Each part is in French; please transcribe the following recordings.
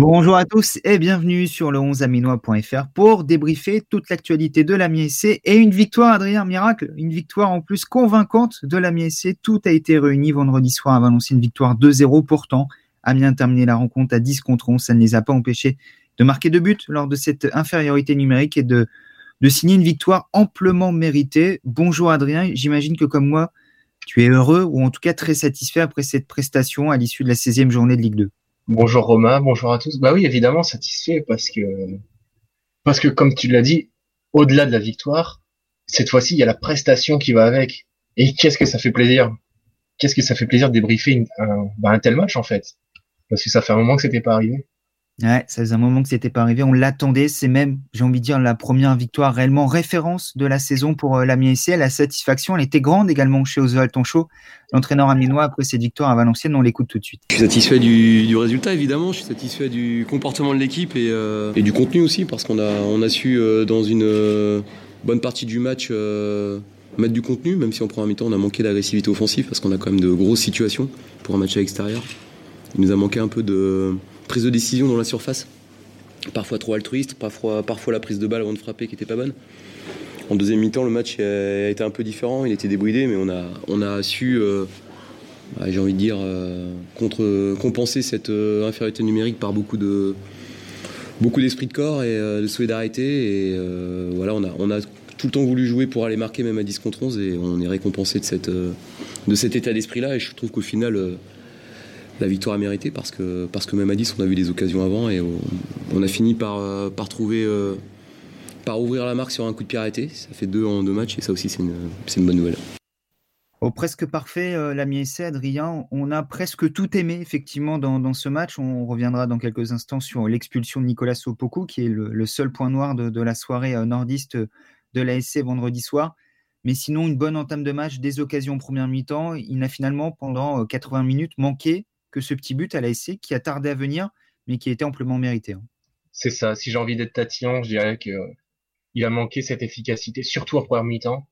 Bonjour à tous et bienvenue sur le 11aminois.fr pour débriefer toute l'actualité de la SC et une victoire, Adrien Miracle, une victoire en plus convaincante de la SC. Tout a été réuni vendredi soir à Valenciennes, une victoire 2-0. Pourtant, Amiens a terminé la rencontre à 10 contre 11. Ça ne les a pas empêchés de marquer deux buts lors de cette infériorité numérique et de, de signer une victoire amplement méritée. Bonjour Adrien, j'imagine que comme moi, tu es heureux ou en tout cas très satisfait après cette prestation à l'issue de la 16e journée de Ligue 2. Bonjour Romain, bonjour à tous. Bah oui, évidemment satisfait parce que parce que comme tu l'as dit, au-delà de la victoire, cette fois-ci il y a la prestation qui va avec. Et qu'est-ce que ça fait plaisir? Qu'est-ce que ça fait plaisir de débriefer un, bah, un tel match en fait? Parce que ça fait un moment que c'était pas arrivé. Ouais, ça faisait un moment que c'était pas arrivé. On l'attendait. C'est même, j'ai envie de dire, la première victoire réellement référence de la saison pour euh, l'Amiens SC. La satisfaction, elle était grande également chez Oswald Tonchot, l'entraîneur amiénois après cette victoire à Valenciennes. On l'écoute tout de suite. Je suis satisfait du, résultat, évidemment. Je suis satisfait du comportement de l'équipe et, euh, du contenu aussi, parce qu'on a, su, euh, dans une bonne partie du match, mettre du contenu, même si en première mi-temps, on a manqué d'agressivité offensive, parce qu'on a quand même de grosses situations pour un match à l'extérieur. Il nous a manqué un peu de prise de décision dans la surface. Parfois trop altruiste, parfois, la prise de balle avant de frapper qui était pas bonne. En deuxième mi-temps, le match a été un peu différent, il était débridé, mais on a, su, euh, bah, j'ai envie de dire, euh, compenser cette euh, infériorité numérique par beaucoup de d'esprit de corps et de solidarité. Et voilà, on a, tout le temps voulu jouer pour aller marquer même à 10 contre 11 et on est récompensé de, de cet état d'esprit-là. Et je trouve qu'au final, la victoire a mérité parce que, parce que même à 10, on a vu des occasions avant et on, a fini par, euh, par trouver, euh, par ouvrir la marque sur un coup de pied arrêté. Ça fait deux en deux matchs et ça aussi, c'est une, une, bonne nouvelle. Au presque parfait, euh, la essai, Adrien, on a presque tout aimé effectivement dans, ce match. On reviendra dans quelques instants sur l'expulsion de Nicolas Sopoku, qui est le, seul point noir de, la soirée nordiste de la SC vendredi soir. Mais sinon, une bonne entame de match, des occasions en première mi-temps. Il n'a finalement, pendant 80 minutes, manqué que ce petit but à la SC qui a tardé à venir, mais qui été amplement mérité. Hein. C'est ça. Si j'ai envie d'être tatillon, je dirais que il a manqué cette efficacité, surtout en première mi-temps.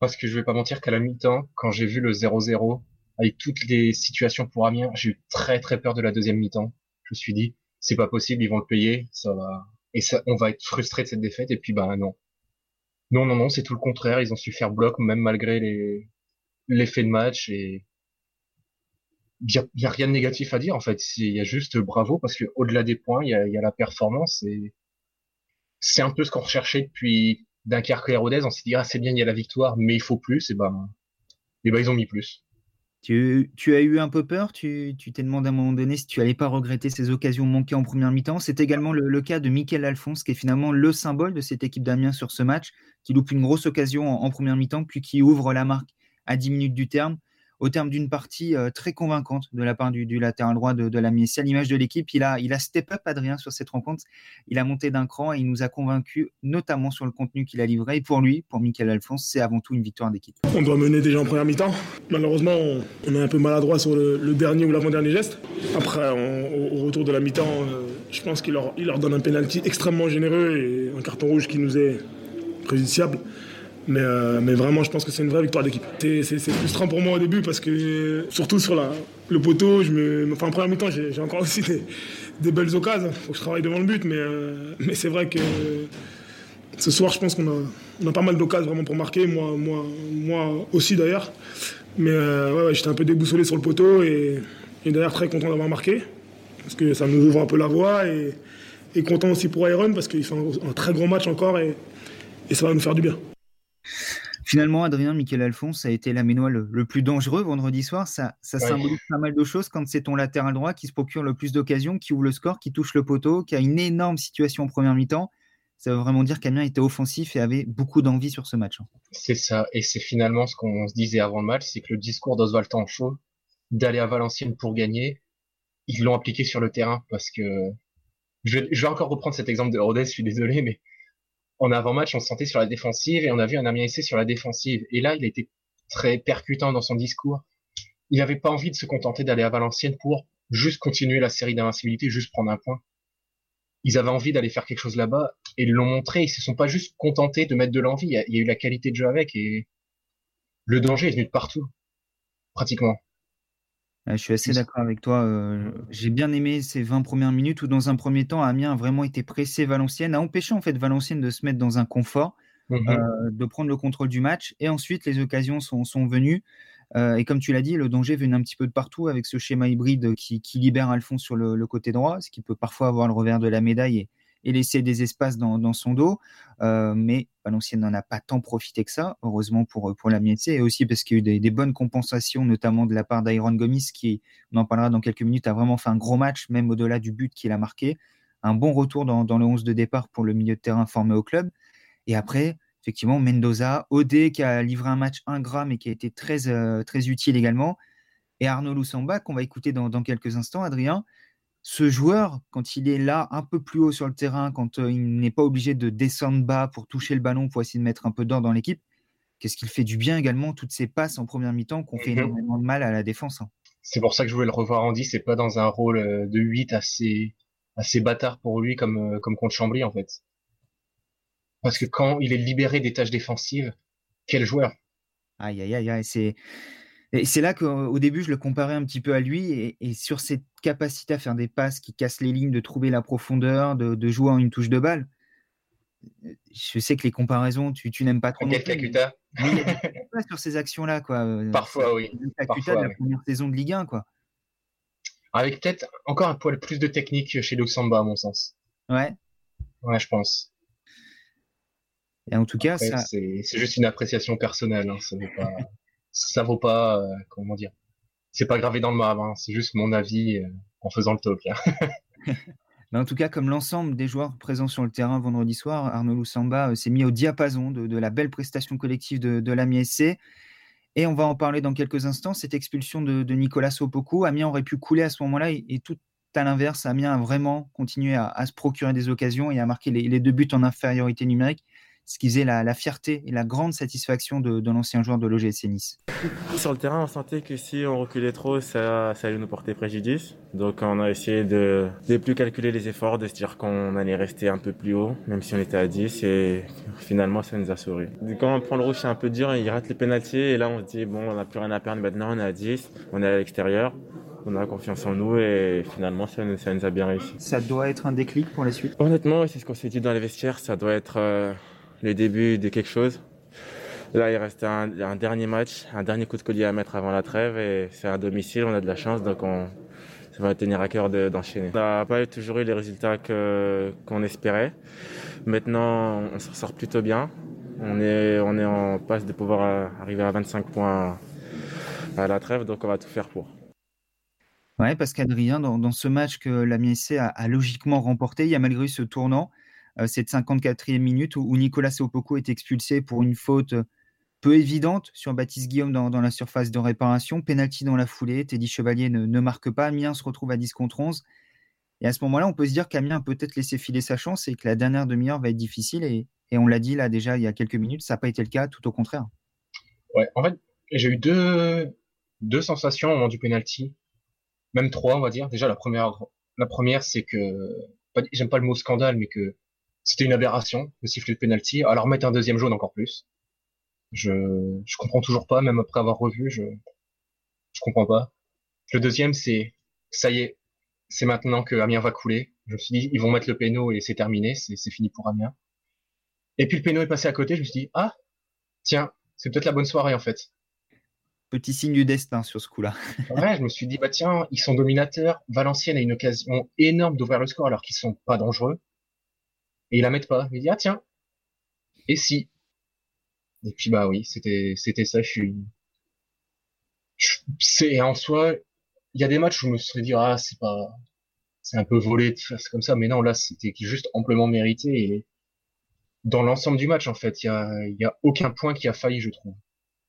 Parce que je vais pas mentir qu'à la mi-temps, quand j'ai vu le 0-0, avec toutes les situations pour Amiens, j'ai eu très très peur de la deuxième mi-temps. Je me suis dit, c'est pas possible, ils vont le payer, ça va, et ça, on va être frustré de cette défaite, et puis bah non. Non, non, non, c'est tout le contraire, ils ont su faire bloc, même malgré les, l'effet de match, et il y a, rien de négatif à dire en fait. Il y a juste bravo parce que au-delà des points, il y a, la performance et c'est un peu ce qu'on recherchait depuis Dunkerque et Rodez. On s'est dit ah c'est bien, il y a la victoire, mais il faut plus. Et ben, et ben ils ont mis plus. Tu, tu, as eu un peu peur, tu t'es demandé à un moment donné si tu allais pas regretter ces occasions manquées en première mi-temps? C'est également le, le, cas de Michael Alphonse, qui est finalement le symbole de cette équipe d'Amiens sur ce match, qui loupe une grosse occasion en, en première mi-temps, puis qui ouvre la marque à 10 minutes du terme au terme d'une partie euh, très convaincante de la part du, latéral droit de, de la à l'image de l'équipe. Il a, il a step up Adrien sur cette rencontre. Il a monté d'un cran et il nous a convaincus, notamment sur le contenu qu'il a livré. Et pour lui, pour Michael Alphonse, c'est avant tout une victoire d'équipe. On doit mener déjà en première mi-temps. Malheureusement, on est un peu maladroit sur le, dernier ou l'avant-dernier geste. Après, au, retour de la mi-temps, euh, je pense qu'il leur, leur donne un penalty extrêmement généreux et un carton rouge qui nous est préjudiciable. Mais, euh, mais, vraiment, je pense que c'est une vraie victoire d'équipe. C'est frustrant pour moi au début parce que, surtout sur le poteau, enfin, en première mi-temps, j'ai encore aussi des, belles occasions. Il faut que je travaille devant le but, mais, euh, mais c'est vrai que ce soir, je pense qu'on a, pas mal d'occasions vraiment pour marquer. Moi, aussi d'ailleurs. Mais euh, ouais, j'étais un peu déboussolé sur le poteau et, et d'ailleurs très content d'avoir marqué parce que ça nous ouvre un peu la voie et, content aussi pour Iron parce qu'il fait un, très grand match encore et ça va nous faire du bien. Finalement, Adrien, Michael Alphonse a été l'aménois le, le, plus dangereux vendredi soir. Ça, ça symbolise pas mal de choses quand c'est ton latéral droit qui se procure le plus d'occasions, qui ouvre le score, qui touche le poteau, qui a une énorme situation en première mi-temps. Ça veut vraiment dire qu'Amiens était offensif et avait beaucoup d'envie sur ce match. Hein. C'est ça. Et c'est finalement ce qu'on se disait avant le match, c'est que le discours d'Oswald Tanchot d'aller à Valenciennes pour gagner, ils l'ont appliqué sur le terrain parce que je vais, je vais encore reprendre cet exemple de Rodez, je suis désolé, mais en avant-match, on se sentait sur la défensive et on a vu un Amiens essai sur la défensive. Et là, il était très percutant dans son discours. Il n'avait pas envie de se contenter d'aller à Valenciennes pour juste continuer la série d'invincibilité, juste prendre un point. Ils avaient envie d'aller faire quelque chose là-bas et ils l'ont montré. Ils se sont pas juste contentés de mettre de l'envie. Il, y, a, eu la qualité de jeu avec et le danger est venu de partout, pratiquement. Je suis assez d'accord avec toi. Euh, j'ai bien aimé ces 20 premières minutes où, dans un premier temps, Amiens a vraiment été pressé Valenciennes, a empêché en fait Valenciennes de se mettre dans un confort, mhm. euh, de prendre le contrôle du match. Et ensuite, les occasions sont, sont venues. Euh, et comme tu l'as dit, le danger venait un petit peu de partout avec ce schéma hybride qui, qui libère Alphonse sur le, le, côté droit, ce qui peut parfois avoir le revers de la médaille et, et laisser des espaces dans, son dos. Euh, mais Valenciennes n'en a pas tant profité que ça, heureusement pour, pour la Mietze, et aussi parce qu'il y a eu des, bonnes compensations, notamment de la part d'Iron Gomis, qui, on en parlera dans quelques minutes, a vraiment fait un gros match, même au-delà du but qu'il a marqué. Un bon retour dans, le 11 de départ pour le milieu de terrain formé au club. Et après, effectivement, Mendoza, Odé qui a livré un match ingrat mais qui a été très, euh, très utile également. Et Arnaud Loussamba, qu'on va écouter dans quelques instants, Adrien, ce joueur, quand il est là un peu plus haut sur le terrain, quand euh, il n'est pas obligé de descendre bas pour toucher le ballon, pour essayer de mettre un peu d'ordre dans l'équipe, qu'est-ce qu'il fait du bien également, toutes ces passes en première mi-temps qu'on fait mhm. énormément de mal à la défense. Hein. C'est pour ça que je voulais le revoir en 10, c'est pas dans un rôle euh, de 8 assez, assez bâtard pour lui comme, euh, comme contre Chambly en fait. Parce que quand il est libéré des tâches défensives, quel joueur Aïe, aïe, aïe, aïe c'est et c'est là qu'au début, je le comparais un petit peu à lui, et, et, sur cette capacité à faire des passes qui cassent les lignes, de trouver la profondeur, de, de jouer en une touche de balle. Je sais que les comparaisons, tu, tu n'aimes pas trop. Quel Kakuta pas sur ces actions-là, quoi. Parfois, oui. Kakuta de la première saison de Ligue 1, quoi. Avec peut-être encore un poil plus de technique chez Luxemba, à mon sens. Ouais. Ouais, je pense. Et en tout cas, ça... c'est juste une appréciation personnelle. Hein, ça n'est pas ça vaut pas, euh, comment dire, c'est pas gravé dans le marbre, hein, c'est juste mon avis euh, en faisant le talk. Mais en tout cas, comme l'ensemble des joueurs présents sur le terrain vendredi soir, Arnaud Loussamba euh, s'est mis au diapason de, la belle prestation collective de, de l'Amiens SC. Et on va en parler dans quelques instants. Cette expulsion de, Nicolas Sopoku, Amiens aurait pu couler à ce moment-là et, tout à l'inverse, Amiens a vraiment continué à, se procurer des occasions et à marquer les deux buts en infériorité numérique ce qui faisait la, la, fierté et la grande satisfaction de, de l'ancien joueur de l'OGC Nice. Sur le terrain, on sentait que si on reculait trop, ça, ça allait nous porter préjudice. Donc on a essayé de ne plus calculer les efforts, de se dire qu'on allait rester un peu plus haut, même si on était à 10, et finalement ça nous a souri. Quand on prend le rouge, c'est un peu dur, il rate les pénalties, et là on se dit, bon, on n'a plus rien à perdre maintenant, on est à 10, on est à l'extérieur on a confiance en nous et finalement ça, ça, nous a bien réussi. Ça doit être un déclic pour la suite Honnêtement, c'est ce qu'on s'est dit dans les vestiaires, ça doit être euh, le début de quelque chose. Là, il reste un, dernier match, un dernier coup de collier à mettre avant la trêve et c'est à domicile, on a de la chance, donc on, ça va tenir à cœur d'enchaîner. on n'a pas toujours eu les résultats qu'on espérait. Maintenant, on s'en sort plutôt bien. On est, en passe de pouvoir arriver à 25 points à la trêve, donc on va tout faire pour. Ouais, parce qu'Adrien, dans, dans, ce match que la a, a, logiquement remporté, il y a malgré ce tournant, cette 54e minute où, Nicolas Sopoko est expulsé pour une faute peu évidente sur Baptiste Guillaume dans, la surface de réparation. Penalty dans la foulée, Teddy Chevalier ne, marque pas, Amiens se retrouve à 10 contre 11. Et à ce moment-là, on peut se dire qu'Amiens a peut-être laissé filer sa chance et que la dernière demi-heure va être difficile. Et, et on l'a dit là déjà il y a quelques minutes, ça n'a pas été le cas, tout au contraire. Ouais, en fait, j'ai eu deux, deux sensations au moment du penalty, même trois, on va dire. Déjà, la première, la première, c'est que j'aime pas le mot scandale, mais que c'était une aberration de siffler le penalty. Alors mettre un deuxième jaune encore plus. Je je comprends toujours pas, même après avoir revu, je je comprends pas. Le deuxième, c'est ça y est, c'est maintenant que Amiens va couler. Je me suis dit, ils vont mettre le péno et c'est terminé, c'est fini pour Amiens. Et puis le péno est passé à côté, je me suis dit, ah, tiens, c'est peut-être la bonne soirée en fait. Petit signe du destin sur ce coup-là. ouais, je me suis dit, bah tiens, ils sont dominateurs. Valenciennes a une occasion énorme d'ouvrir le score alors qu'ils sont pas dangereux et ils la mettent pas. Il dit ah tiens, et si Et puis bah oui, c'était c'était ça. Je suis, c'est en soi, il y a des matchs où je me serais dit ah c'est pas, c'est un peu volé de faire comme ça, mais non là c'était juste amplement mérité et dans l'ensemble du match en fait, il y a il y a aucun point qui a failli je trouve.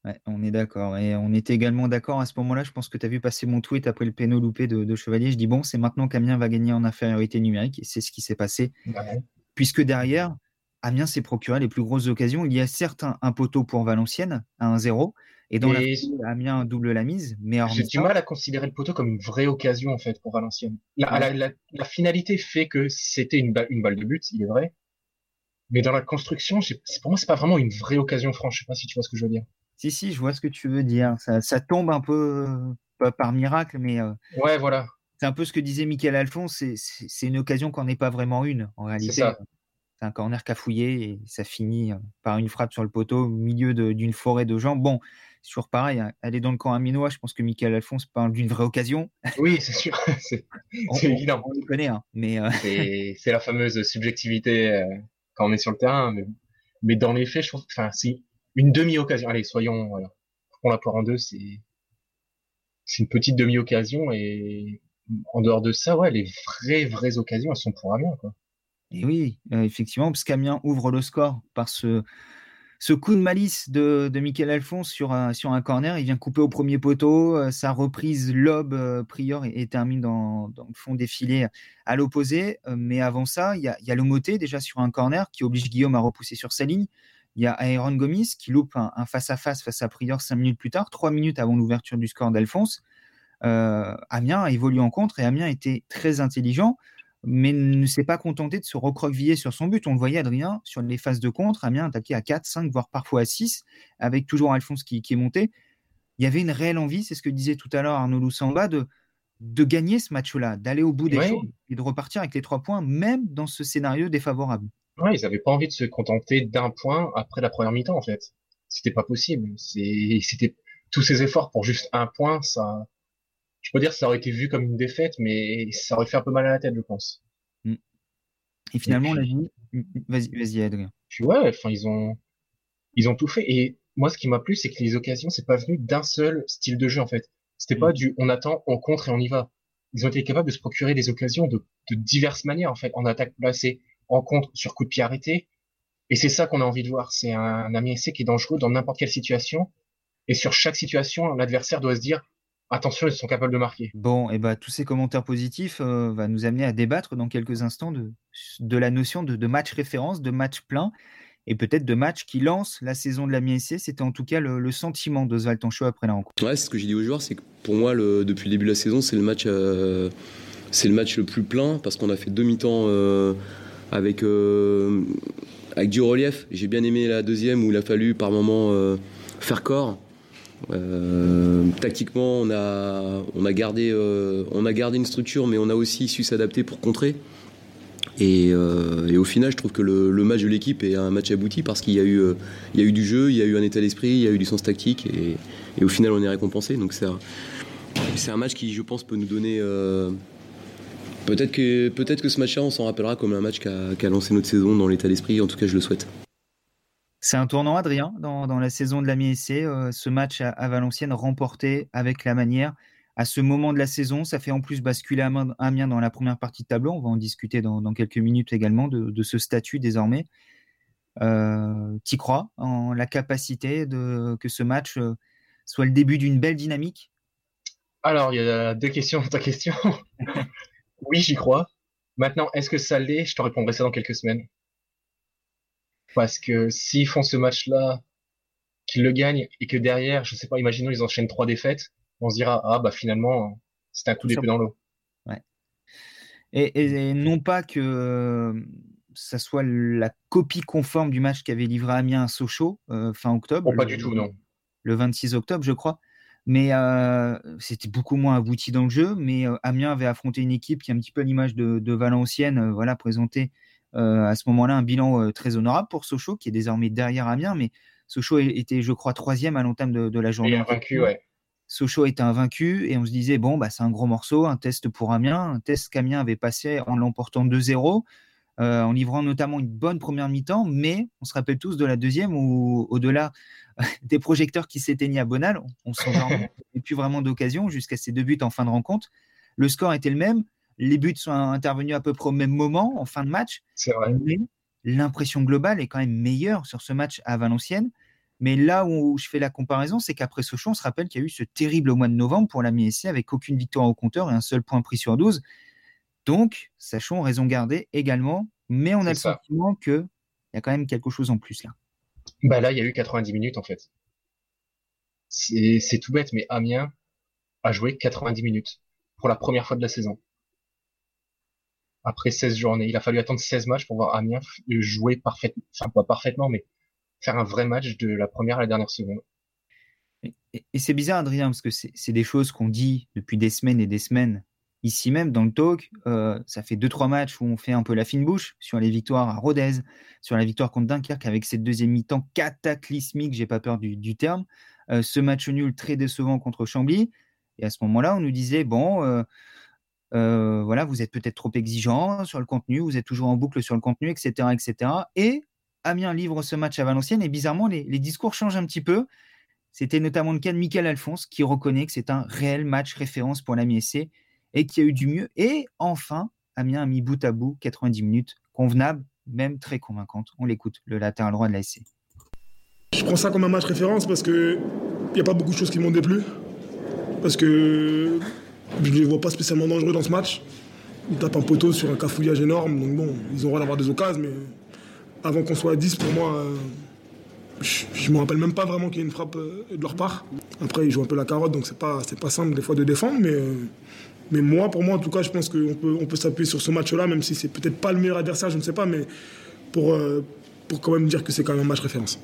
Ouais, on est d'accord. Et on était également d'accord à ce moment-là. Je pense que tu as vu passer mon tweet après le péno loupé de, de Chevalier. Je dis bon, c'est maintenant qu'Amiens va gagner en infériorité numérique. Et c'est ce qui s'est passé. Ouais puisque derrière, Amiens s'est procuré les plus grosses occasions. Il y a certes un, poteau pour Valenciennes à 1-0, et dans et la Amiens double la mise. Mais j'ai du mal à considérer le poteau comme une vraie occasion en fait pour Valenciennes. La, la, la, la finalité fait que c'était une, une, balle de but, il est vrai. Mais dans la construction, pour moi, c'est pas vraiment une vraie occasion franche. Je sais pas si tu vois ce que je veux dire. Si, si, je vois ce que tu veux dire. Ça, ça tombe un peu pas par miracle, mais ouais, voilà. C'est un peu ce que disait Michael Alphonse. C'est une occasion qu'on n'est pas vraiment une en réalité. C'est un corner cafouillé et ça finit par une frappe sur le poteau au milieu d'une forêt de gens. Bon, c'est toujours pareil. Hein. Elle est dans le camp aminois. Je pense que Michael Alphonse parle d'une vraie occasion. Oui, c'est sûr. c'est évident. On, le connaît, hein, mais c'est la fameuse subjectivité quand on est sur le terrain. Mais, dans les faits, je trouve, enfin, c'est une demi-occasion. Allez, soyons, voilà. On la poire en deux, c'est c'est une petite demi-occasion et en dehors de ça, les vraies, vraies occasions, sont pour Amiens, quoi. Oui, euh, effectivement, parce qu'Amiens ouvre le score par ce, coup de malice de, de Michael Alphonse sur un, sur un corner. Il vient couper au premier poteau. Euh, sa reprise lobe euh, Prior et, termine dans, dans, le fond défilé à l'opposé. mais avant ça, il y a, y le déjà sur un corner qui oblige Guillaume à repousser sur sa ligne. Il y a Aaron Gomis qui loupe un face-à-face face à Prior cinq minutes plus tard, trois minutes avant l'ouverture du score d'Alphonse. Euh, Amiens a évolué en contre et Amiens était très intelligent, mais ne s'est pas contenté de se recroqueviller sur son but. On le voyait, Adrien, sur les phases de contre, Amiens attaqué à 4, 5, voire parfois à 6, avec toujours Alphonse qui, est monté. Il y avait une réelle envie, c'est ce que disait tout à l'heure Arnaud Loussamba, de, de gagner ce match-là, d'aller au bout des choses et de repartir avec les trois points, même dans ce scénario défavorable. Ouais, ils n'avaient pas envie de se contenter d'un point après la première mi-temps, en fait. C'était pas possible. C'était tous ces efforts pour juste un point, ça. Je peux dire que ça aurait été vu comme une défaite, mais ça aurait fait un peu mal à la tête, je pense. Mm. Et finalement, la vie. Vas-y, vas-y, Adrien. Puis ouais, enfin, ils ont, ils ont tout fait. Et moi, ce qui m'a plu, c'est que les occasions, c'est pas venu d'un seul style de jeu, en fait. C'était mm. pas du on attend, on contre et on y va. Ils ont été capables de se procurer des occasions de, de diverses manières, en fait, en attaque placée, rencontre sur coup de pied arrêté. Et c'est ça qu'on a envie de voir. C'est un, un essai qui est dangereux dans n'importe quelle situation. Et sur chaque situation, l'adversaire doit se dire attention, ils sont capables de marquer. Bon, et bah, tous ces commentaires positifs euh, vont nous amener à débattre dans quelques instants de, de la notion de, de, match référence, de match plein, et peut-être de match qui lance la saison de la MSC. C'était en tout cas le, le sentiment d'Oswald Tancho après la rencontre. Ouais, c'est ce que j'ai dit aux joueurs, c'est que pour moi, le, depuis le début de la saison, c'est le match, euh, c'est le match le plus plein parce qu'on a fait deux mi-temps. Euh, avec, euh, avec du relief. J'ai bien aimé la deuxième où il a fallu par moment euh, faire corps. Euh, tactiquement, on a, on, a gardé, on a gardé une structure, mais on a aussi su s'adapter pour contrer. Et, et, au final, je trouve que le, match de l'équipe est un match abouti parce qu'il y, a eu, il y a eu du jeu, il y a eu un état d'esprit, il y a eu du sens tactique, et, au final, on est récompensé. Donc c'est un, match qui, je pense, peut nous donner Peut-être que, peut que ce match-là, on s'en rappellera comme un match qui a, lancé notre saison dans l'état d'esprit. En tout cas, je le souhaite. C'est un tournant, Adrien, dans, la saison de la MSC. Euh, ce match à, Valenciennes remporté avec la manière. À ce moment de la saison, ça fait en plus basculer Amiens dans la première partie de tableau. On va en discuter dans, quelques minutes également de, ce statut désormais. Euh, tu crois en la capacité de que ce match euh, soit le début d'une belle dynamique? Alors, il y a deux questions dans ta question. Oui, j'y crois. Maintenant, est-ce que ça l'est? Je te répondrai ça dans quelques semaines. Parce que s'ils font ce match-là, qu'ils le gagnent et que derrière, je sais pas, imaginons ils enchaînent trois défaites, on se dira ah bah finalement c'est un coup d'épée dans l'eau. Ouais. Et, non pas que ça soit la copie conforme du match qu'avait livré Amiens à Sochaux euh, fin octobre. Oh, pas du tout, non. Le 26 octobre, je crois. Mais euh, c'était beaucoup moins abouti dans le jeu. Mais euh, Amiens avait affronté une équipe qui est un petit peu à l'image de, Valenciennes, euh, voilà, présenté à ce moment-là un bilan très honorable pour Sochaux, qui est désormais derrière Amiens. Mais Sochaux était, je crois, troisième à l'entame de, la journée. Et invaincu, ouais. Sochaux était invaincu et on se disait, bon, bah, c'est un gros morceau, un test pour Amiens, un test qu'Amiens avait passé en l'emportant 2-0. en livrant notamment une bonne première mi-temps, mais on se rappelle tous de la deuxième où, au-delà des projecteurs qui s'éteignaient à Bonal. On, s'en et plus vraiment d'occasion jusqu'à ces deux buts en fin de rencontre. Le score était le même. Les buts sont intervenus à peu près au même moment en fin de match. C'est vrai. Mais l'impression globale est quand même meilleure sur ce match à Valenciennes. Mais là où je fais la comparaison, c'est qu'après Sochaux, on se rappelle qu'il y a eu ce terrible mois de novembre pour la MSC avec aucune victoire au compteur et un seul point pris sur 12. Donc, sachons raison garder également, mais on a le sentiment qu'il y a quand même quelque chose en plus là. Bah là, il y a eu 90 minutes en fait. C'est tout bête, mais Amiens a joué 90 minutes pour la première fois de la saison. Après 16 journées, il a fallu attendre 16 matchs pour voir Amiens jouer parfaitement, enfin pas parfaitement, mais faire un vrai match de la première à la dernière seconde. Et, c'est bizarre, Adrien, parce que c'est des choses qu'on dit depuis des semaines et des semaines. Ici même, dans le talk, euh, ça fait deux, trois matchs où on fait un peu la fine bouche sur les victoires à Rodez, sur la victoire contre Dunkerque avec cette deuxième mi-temps cataclysmique, j'ai pas peur du, terme. Euh, ce match nul très décevant contre Chambly. Et à ce moment-là, on nous disait, bon, euh, voilà, vous êtes peut-être trop exigeant sur le contenu, vous êtes toujours en boucle sur le contenu, etc. etc. Et Amiens livre ce match à Valenciennes et bizarrement, les, discours changent un petit peu. C'était notamment le cas de Michael Alphonse qui reconnaît que c'est un réel match référence pour l'Amiens SC et qui a eu du mieux. Et enfin, Amiens a mis bout à bout 90 minutes convenables, même très convaincantes. On l'écoute, le latéral droit de la. Je prends ça comme un match référence parce qu'il n'y a pas beaucoup de choses qui m'ont déplu. Parce que je ne les vois pas spécialement dangereux dans ce match. Ils tapent un poteau sur un cafouillage énorme. Donc bon, ils ont droit d'avoir des occasions, mais avant qu'on soit à 10, pour moi, euh, je ne me rappelle même pas vraiment qu'il y ait une frappe euh, de leur part. Après, ils jouent un peu la carotte, donc c'est pas, pas simple des fois de défendre. Mais, euh, mais moi, pour moi, en tout cas, je pense qu'on peut, on peut s'appuyer sur ce match-là, même si c'est peut-être pas le meilleur adversaire, je ne sais pas, mais pour, pour quand même dire que c'est quand même un match référence.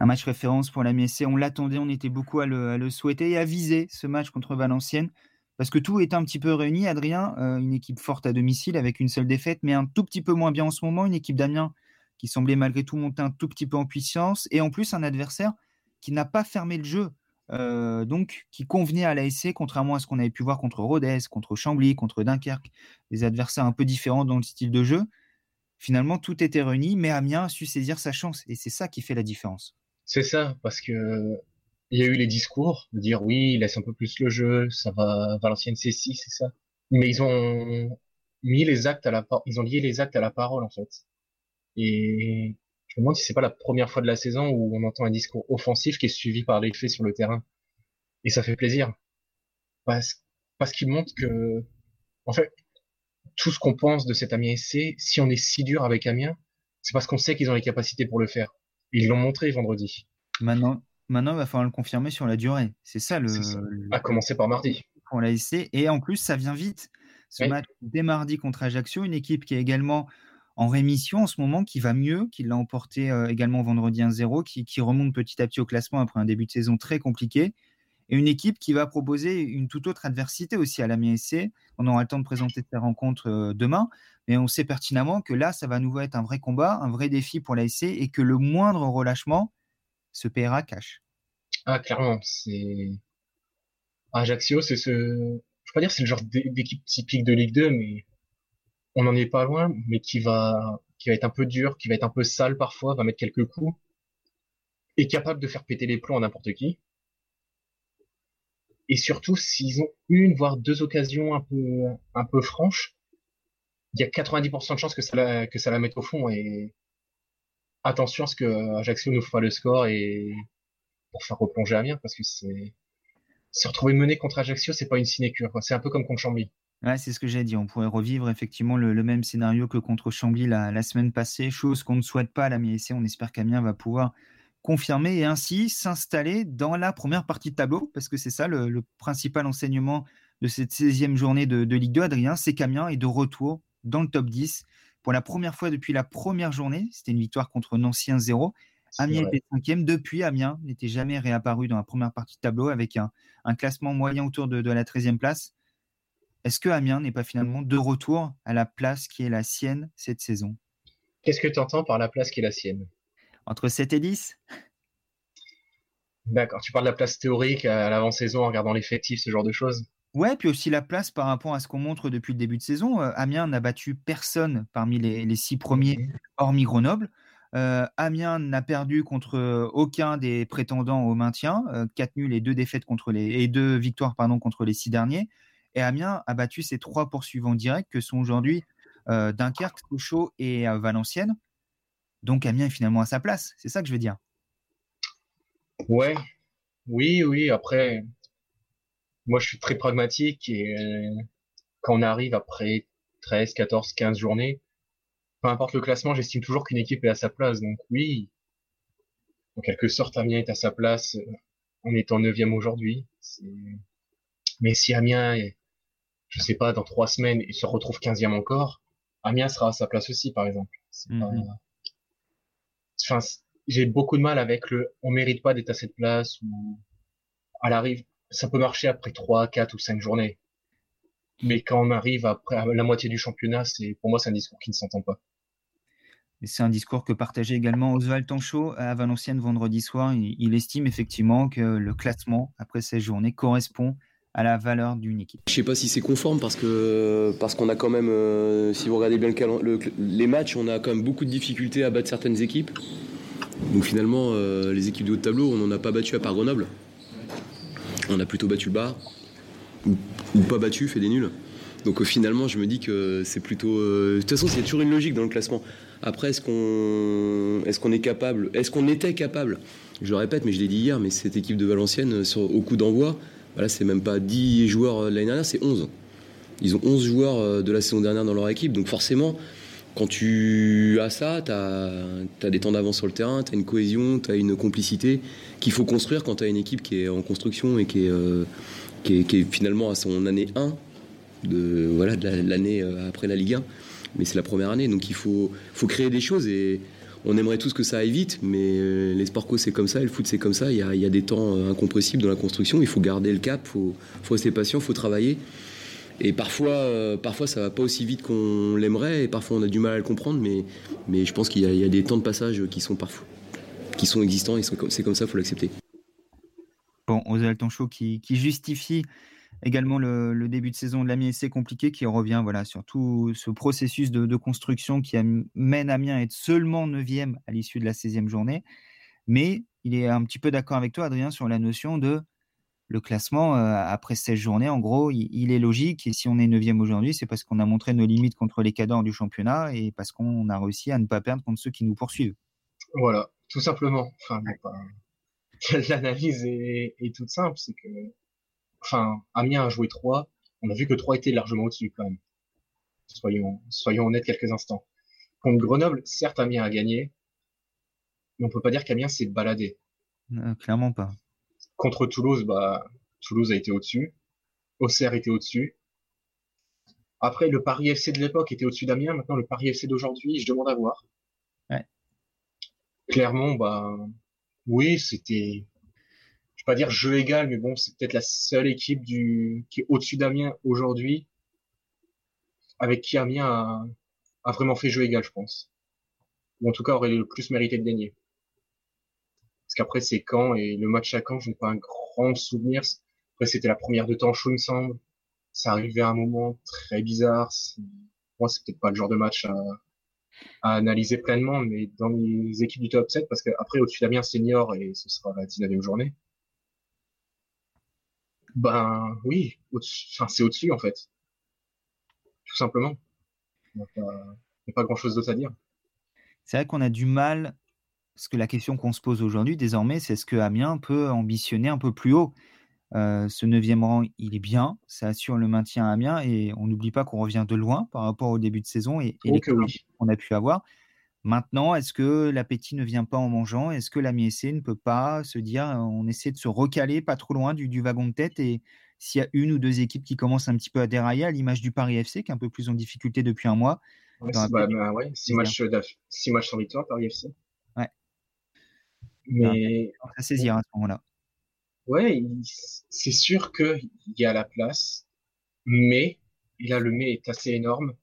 Un match référence pour la MSC. On l'attendait, on était beaucoup à le, souhaiter et à viser ce match contre Valenciennes. Parce que tout est un petit peu réuni, Adrien. une équipe forte à domicile avec une seule défaite, mais un tout petit peu moins bien en ce moment. Une équipe d'Amiens qui semblait malgré tout monter un tout petit peu en puissance, et en plus un adversaire qui n'a pas fermé le jeu, euh, donc qui convenait à l'ASC, contrairement à ce qu'on avait pu voir contre Rodez, contre Chambly, contre Dunkerque, des adversaires un peu différents dans le style de jeu. Finalement, tout était réuni, mais Amiens a su saisir sa chance, et c'est ça qui fait la différence. C'est ça, parce que il y a eu les discours de dire oui, il laisse un peu plus le jeu, ça va, Valenciennes c'est si, c'est ça. Mais ils ont mis les actes à la, ils ont lié les actes à la parole en fait. Et je me demande si c'est pas la première fois de la saison où on entend un discours offensif qui est suivi par les faits sur le terrain. Et ça fait plaisir. Parce, parce qu'il montre que, en fait, tout ce qu'on pense de cet Amiens SC, si on est si dur avec Amiens, c'est parce qu'on sait qu'ils ont les capacités pour le faire. Ils l'ont montré vendredi. Maintenant, maintenant, il va falloir le confirmer sur la durée. C'est ça le. À commencer par mardi. Pour la SC. Et en plus, ça vient vite. Ce match dès mardi contre Ajaccio, une équipe qui est également en rémission en ce moment, qui va mieux, qui l'a emporté euh, également vendredi 1-0, qui, qui, remonte petit à petit au classement après un début de saison très compliqué. Et une équipe qui va proposer une toute autre adversité aussi à la SC. On aura le temps de présenter cette rencontre euh, demain, mais on sait pertinemment que là, ça va nouveau être un vrai combat, un vrai défi pour la SC et que le moindre relâchement se paiera cash. Ah, clairement, c'est. Ajaccio, c'est ce. Je peux pas dire c'est le genre d'équipe typique de Ligue 2, mais on n'en est pas loin, mais qui va, qui va être un peu dur, qui va être un peu sale parfois, va mettre quelques coups, est capable de faire péter les plombs à n'importe qui. Et surtout, s'ils ont une, voire deux occasions un peu, un peu franches, il y a 90% de chances que ça la, que ça la mette au fond. Et attention à ce que Ajaccio nous fera le score et pour faire replonger Amiens parce que c'est, se retrouver mené contre Ajaccio, c'est pas une sinécure, c'est un peu comme contre Chambly. C'est ce que j'ai dit. On pourrait revivre effectivement le, même scénario que contre Chambly la, semaine passée, chose qu'on ne souhaite pas à la mi On espère qu'Amiens va pouvoir confirmer et ainsi s'installer dans la première partie de tableau, parce que c'est ça le, principal enseignement de cette 16e journée de, Ligue 2, Adrien, c'est qu'Amiens est de retour dans le top 10 pour la première fois depuis la première journée. C'était une victoire contre Nancy 1-0. Amiens était cinquième. Depuis, Amiens n'était jamais réapparu dans la première partie de tableau avec un, classement moyen autour de, de la 13e place. Est-ce que Amiens n'est pas finalement de retour à la place qui est la sienne cette saison? Qu'est-ce que tu entends par la place qui est la sienne? Entre 7 et 10 D'accord, tu parles de la place théorique à l'avant-saison en regardant l'effectif, ce genre de choses? Ouais, puis aussi la place par rapport à ce qu'on montre depuis le début de saison. Euh, Amiens n'a battu personne parmi les, six premiers, hormis Grenoble. Euh, Amiens n'a perdu contre aucun des prétendants au maintien. Euh, quatre nuls et deux défaites contre les et deux victoires pardon contre les six derniers. Et Amiens a battu ses trois poursuivants directs que sont aujourd'hui euh, Dunkerque, Sochaux et euh, Valenciennes. Donc Amiens est finalement à sa place. C'est ça que je veux dire. Ouais, oui, oui. Après, moi je suis très pragmatique et euh, quand on arrive après 13, 14, 15 journées, peu importe le classement, j'estime toujours qu'une équipe est à sa place. Donc oui, en quelque sorte, Amiens est à sa place en étant neuvième aujourd'hui. Mais si Amiens est, je sais pas, dans trois semaines, il se retrouve 15e encore, Amiens sera à sa place aussi, par exemple. Mhm. J'ai beaucoup de mal avec le on mérite pas d'être à cette place ou à l'arrive ça peut marcher après trois, quatre ou cinq journées. Mais quand on arrive après la moitié du championnat, c'est pour moi c'est un discours qui ne s'entend pas. C'est un discours que partageait également Oswald Tanchot à Valenciennes vendredi soir. Il, estime effectivement que le classement après ces journées correspond à la valeur d'une équipe. Je sais pas si c'est conforme parce que parce qu'on a quand même, euh, si vous regardez bien le, les matchs, on a quand même beaucoup de difficultés à battre certaines équipes. Donc finalement, euh, les équipes de haut de tableau, on n'en a pas battu à part Grenoble. On a plutôt battu le bas ou, pas battu, fait des nuls. Donc euh, finalement, je me dis que c'est plutôt. de toute façon, il y a toujours une logique dans le classement. Après, est-ce qu'on est, qu'on est capable, est-ce qu'on était capable? Je le répète, mais je l'ai dit hier, mais cette équipe de Valenciennes, au coup d'envoi, voilà, c'est même pas 10 joueurs euh, l'année dernière, c'est 11. Ils ont 11 joueurs euh, de la saison dernière dans leur équipe. Donc forcément, quand tu as ça, tu as, des temps d'avance sur le terrain, tu as une cohésion, tu as une complicité qu'il faut construire quand tu as une équipe qui est en construction et qui est, euh, qui est, finalement à son année 1 de voilà de l'année après la Ligue 1 mais c'est la première année donc il faut faut créer des choses et on aimerait tous que ça aille vite, mais euh, les sports c'est comme ça, le foot c'est comme ça. Il y, a, des temps euh, incompressibles dans la construction. Il faut garder le cap, il faut, rester patient, faut travailler. Et parfois, euh, parfois ça va pas aussi vite qu'on l'aimerait, et parfois on a du mal à le comprendre, mais, mais je pense qu'il y, a des temps de passage qui sont parfois, qui sont existants, et c'est comme ça, il faut l'accepter. Bon, Oswald qui, qui justifie également le, début de saison de l'Amiens c'est compliqué qui revient voilà, sur tout ce processus de, construction qui mène Amiens à être seulement 9e à l'issue de la 16e journée. Mais il est un petit peu d'accord avec toi, Adrien, sur la notion de le classement euh, après 16 journées. En gros, il, est logique. Et si on est 9e aujourd'hui, c'est parce qu'on a montré nos limites contre les cadors du championnat et parce qu'on a réussi à ne pas perdre contre ceux qui nous poursuivent. Voilà, tout simplement. Enfin, l'analyse est, est toute simple. C'est que enfin, Amiens a joué 3. On a vu que 3 était largement au-dessus quand même. Soyons, soyons honnêtes quelques instants. Contre Grenoble, certes, Amiens a gagné, mais on peut pas dire qu'Amiens s'est baladé. Euh, clairement pas. Contre Toulouse, bah, Toulouse a été au-dessus. Auxerre était au-dessus. Après, le Paris FC de l'époque était au-dessus d'Amiens. Maintenant, le Paris FC d'aujourd'hui, je demande à voir. Ouais. Clermont, bah, oui, c'était, vais pas dire jeu égal, mais bon, c'est peut-être la seule équipe du qui est au-dessus d'Amiens aujourd'hui, avec qui Amiens a, vraiment fait jeu égal, je pense. Ou en tout cas aurait le plus mérité de gagner. Parce qu'après c'est Caen et le match à Caen, je n'ai pas un grand souvenir. Après c'était la première de temps chaud, il me semble. Ça arrivait à un moment très bizarre. Moi, c'est peut-être pas le genre de match à, à analyser pleinement, mais dans les équipes du top 7, parce qu'après, au-dessus d'Amiens senior, et ce sera la 19e journée, ben oui, enfin, c'est au-dessus en fait. Tout simplement. Il n'y a pas, grand-chose d'autre à dire. C'est vrai qu'on a du mal, parce que la question qu'on se pose aujourd'hui désormais, c'est est-ce que Amiens peut ambitionner un peu plus haut? Euh, Ce neuvième rang, il est bien, ça assure le maintien à Amiens, et on n'oublie pas qu'on revient de loin par rapport au début de saison et, et les qu'on a pu avoir. Maintenant, est-ce que l'appétit ne vient pas en mangeant? Est-ce que la MSC ne peut pas se dire on essaie de se recaler pas trop loin du, wagon de tête? Et s'il y a une ou deux équipes qui commencent un petit peu à dérailler, à l'image du Paris FC qui est un peu plus en difficulté depuis un mois. Ouais, bah, bah, ouais, six, matchs, six matchs sans victoire, Paris FC. Ouais. Mais. Ça saisir à ce moment-là. Ouais, c'est sûr qu'il y a la place, mais, là le mais est assez énorme,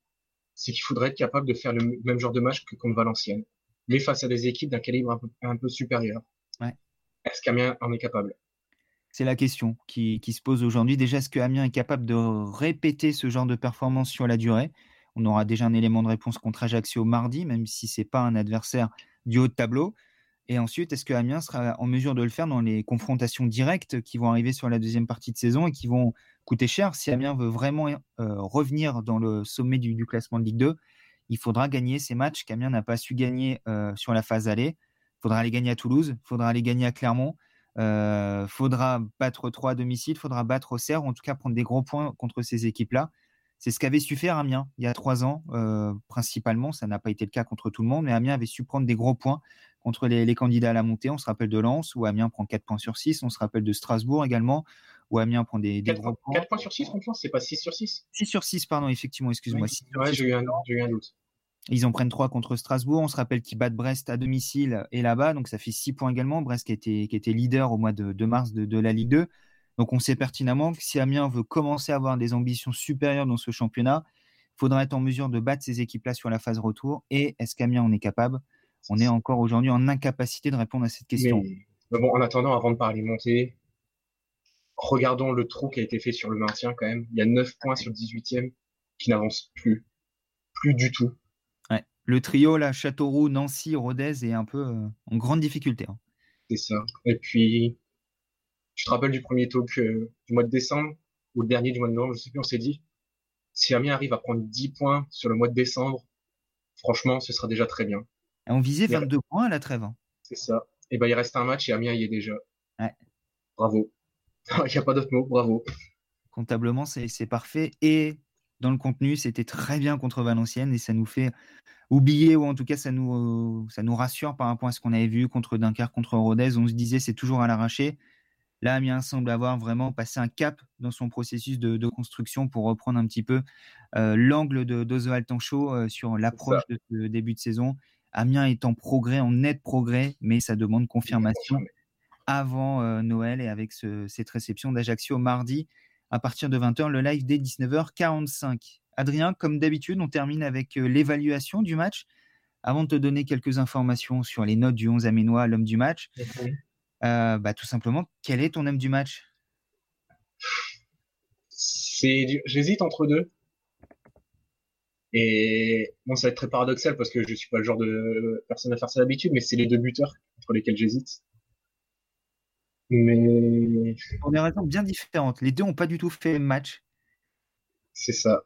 c'est qu'il faudrait être capable de faire le même genre de match que contre Valenciennes, mais face à des équipes d'un calibre un peu, supérieur. Est-ce qu'Amiens en est capable? C'est la question qui, se pose aujourd'hui. Déjà, est-ce qu'Amiens est capable de répéter ce genre de performance sur la durée? On aura déjà un élément de réponse contre Ajaccio mardi, même si c'est pas un adversaire du haut de tableau. Et ensuite, est-ce que Amiens sera en mesure de le faire dans les confrontations directes qui vont arriver sur la deuxième partie de saison et qui vont coûter cher? Si Amiens veut vraiment euh, revenir dans le sommet du, classement de Ligue 2, il faudra gagner ces matchs qu'Amiens n'a pas su gagner euh, sur la phase aller. Il faudra les gagner à Toulouse, il faudra les gagner à Clermont, il euh, faudra battre 3 à domicile, il faudra battre Auxerre, ou en tout cas prendre des gros points contre ces équipes-là. C'est ce qu'avait su faire Amiens il y a trois ans, principalement. Ça n'a pas été le cas contre tout le monde, mais Amiens avait su prendre des gros points contre les, candidats à la montée. On se rappelle de Lens, où Amiens prend 4 points sur 6. On se rappelle de Strasbourg également, où Amiens prend des, des 4, gros points. 4 points sur 6 contre c'est pas 6 sur 6 6 sur 6, pardon, effectivement, excuse-moi. Ouais, j'ai eu, un doute. Ils en prennent 3 contre Strasbourg. On se rappelle qu'ils battent Brest à domicile et là-bas. Donc ça fait 6 points également. Brest qui était, qui était leader au mois de, mars de, la Ligue 2. Donc on sait pertinemment que si Amiens veut commencer à avoir des ambitions supérieures dans ce championnat, il faudra être en mesure de battre ces équipes-là sur la phase retour. Et est-ce qu'Amiens en est capable? On est encore aujourd'hui en incapacité de répondre à cette question. Mais, bon, en attendant, avant de parler montée, regardons le trou qui a été fait sur le maintien quand même. Il y a 9 points sur le 18e qui n'avancent plus. Plus du tout le trio là, Châteauroux, Nancy, Rodez est un peu euh, en grande difficulté. Hein. C'est ça. Et puis, je te rappelle du premier talk euh, du mois de décembre ou le dernier du mois de novembre, je sais plus, on s'est dit, si Amiens arrive à prendre 10 points sur le mois de décembre, franchement, ce sera déjà très bien. On visait 22 points à la trêve. Hein. C'est ça. Et ben il reste un match et Amiens y est déjà. Bravo. Il n'y a pas d'autre mot, bravo. Comptablement, c'est parfait. Et dans le contenu. C'était très bien contre Valenciennes et ça nous fait oublier ou en tout cas ça nous, ça nous rassure par rapport à ce qu'on avait vu contre Dunkerque, contre Rodez. On se disait c'est toujours à l'arraché. Là, Amiens semble avoir vraiment passé un cap dans son processus de, construction pour reprendre un petit peu euh, l'angle de Tanchot euh, sur l'approche de ce début de saison. Amiens est en progrès, en net progrès, mais ça demande confirmation avant euh, Noël et avec cette réception d'Ajaccio mardi à partir de 20h, le live dès 19h45. Adrien, comme d'habitude, on termine avec euh, l'évaluation du match. Avant de te donner quelques informations sur les notes du 11 Aménois, l'homme du match, euh, bah, tout simplement, quel est ton homme du match? J'hésite entre deux. Et bon, ça va être très paradoxal parce que je suis pas le genre de personne à faire ça d'habitude, mais c'est les deux buteurs entre lesquels j'hésite. Mais. Pour des raisons bien différentes. Les deux n'ont pas du tout fait match. C'est ça.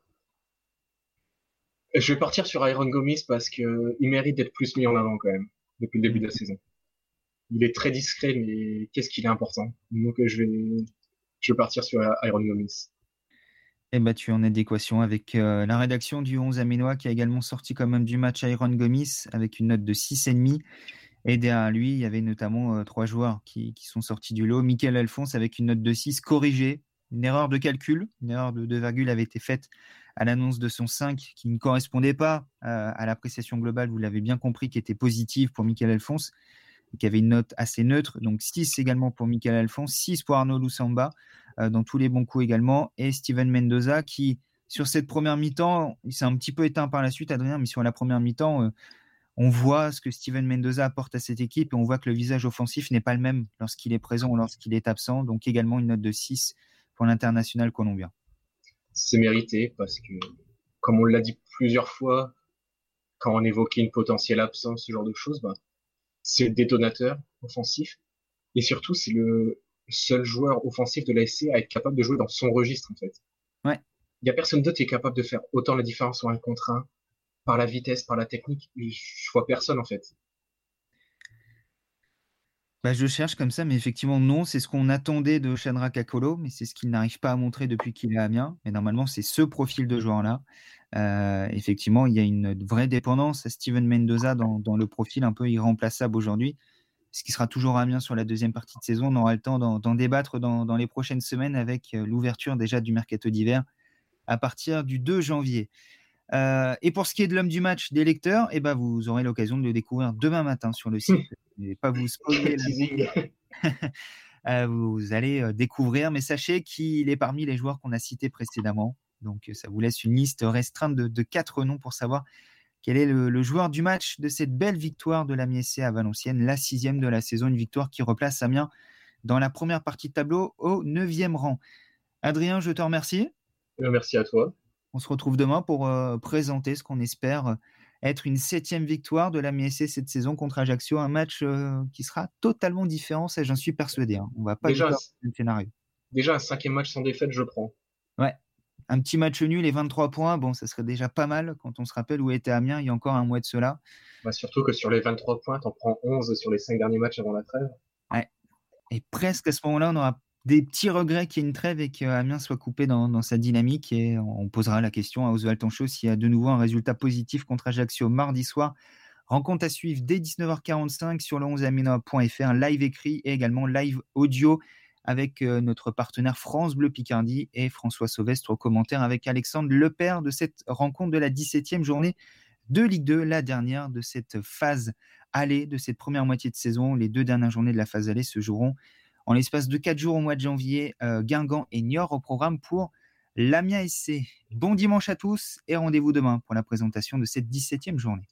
Je vais partir sur Iron Gomis parce que il mérite d'être plus mis en avant quand même depuis le début de la saison. Il est très discret, mais qu'est-ce qu'il est important. Donc je vais, je vais partir sur Iron Gomis. Eh ben, en adéquation avec euh, la rédaction du 11 Aménois qui a également sorti comme homme du match Iron Gomis avec une note de 6,5. Et derrière lui, il y avait notamment euh, trois joueurs qui, sont sortis du lot. Michael Alphonse avec une note de 6 corrigée. Une erreur de calcul, une erreur de 2, virgule avait été faite à l'annonce de son 5 qui ne correspondait pas euh, à l'appréciation globale, vous l'avez bien compris, qui était positive pour Michael Alphonse, qui avait une note assez neutre. Donc 6 également pour Michael Alphonse, 6 pour Arnaud Lusamba, euh, dans tous les bons coups également, et Steven Mendoza qui, sur cette première mi-temps, il s'est un petit peu éteint par la suite, Adrien, mais sur la première mi-temps, on voit ce que Steven Mendoza apporte à cette équipe et on voit que le visage offensif n'est pas le même lorsqu'il est présent ou lorsqu'il est absent. Donc également une note de 6 pour l'international colombien. C'est mérité parce que, comme on l'a dit plusieurs fois, quand on évoquait une potentielle absence, ce genre de choses, bah, c'est détonateur offensif. Et surtout, c'est le seul joueur offensif de la SC à être capable de jouer dans son registre, en fait. Ouais. Il y a personne d'autre qui est capable de faire autant la différence sur un contre un, par la vitesse, par la technique. Je vois personne en fait. Bah, je cherche comme ça, mais effectivement, non, c'est ce qu'on attendait de Chandra Kakolo, mais c'est ce qu'il n'arrive pas à montrer depuis qu'il est à Amiens. Mais normalement, c'est ce profil de joueur-là. Euh, effectivement, il y a une vraie dépendance à Steven Mendoza dans, le profil un peu irremplaçable aujourd'hui. Ce qui sera toujours à Amiens sur la deuxième partie de saison. On aura le temps d'en débattre dans, dans, les prochaines semaines avec euh, l'ouverture déjà du mercato d'hiver à partir du 2 janvier. Euh, et pour ce qui est de l'homme du match des lecteurs, eh ben vous aurez l'occasion de le découvrir demain matin sur le site. Et pas vous spoiler euh, vous allez découvrir, mais sachez qu'il est parmi les joueurs qu'on a cités précédemment. Donc ça vous laisse une liste restreinte de, quatre noms pour savoir quel est le, joueur du match de cette belle victoire de la MSC à Valenciennes, la sixième de la saison, une victoire qui replace Amiens dans la première partie de tableau au neuvième rang. Adrien, je te remercie. Merci à toi. On se retrouve demain pour euh, présenter ce qu'on espère être une septième victoire de la MSC cette saison contre Ajaccio, un match euh, qui sera totalement différent, ça j'en suis persuadé. Hein. On va pas déjà un, scénario. Déjà un cinquième match sans défaite, je prends. Un petit match nul et 23 points, bon, ça serait déjà pas mal quand on se rappelle où était Amiens il y a encore un mois de cela. Bah, surtout que sur les 23 points, on prends 11 sur les 5 derniers matchs avant la trêve. Ouais. Et presque à ce moment-là, on aura des petits regrets qu'il y ait une trêve et qu'Amiens soit coupé dans, sa dynamique. Et on posera la question à Oswald Tanchot s'il y a de nouveau un résultat positif contre Ajaccio mardi soir. Rencontre à suivre dès 19h45 sur le 11aminois.fr, live écrit et également live audio avec euh, notre partenaire France Bleu Picardie et François Sauvestre au commentaire avec Alexandre Lepère de cette rencontre de la 17e journée de Ligue 2, la dernière de cette phase allée, de cette première moitié de saison. Les deux dernières journées de la phase allée se joueront en l'espace de quatre jours au mois de janvier. Euh, Guingamp et Niort au programme pour l'Amiens SC. Bon dimanche à tous et rendez-vous demain pour la présentation de cette 17e journée.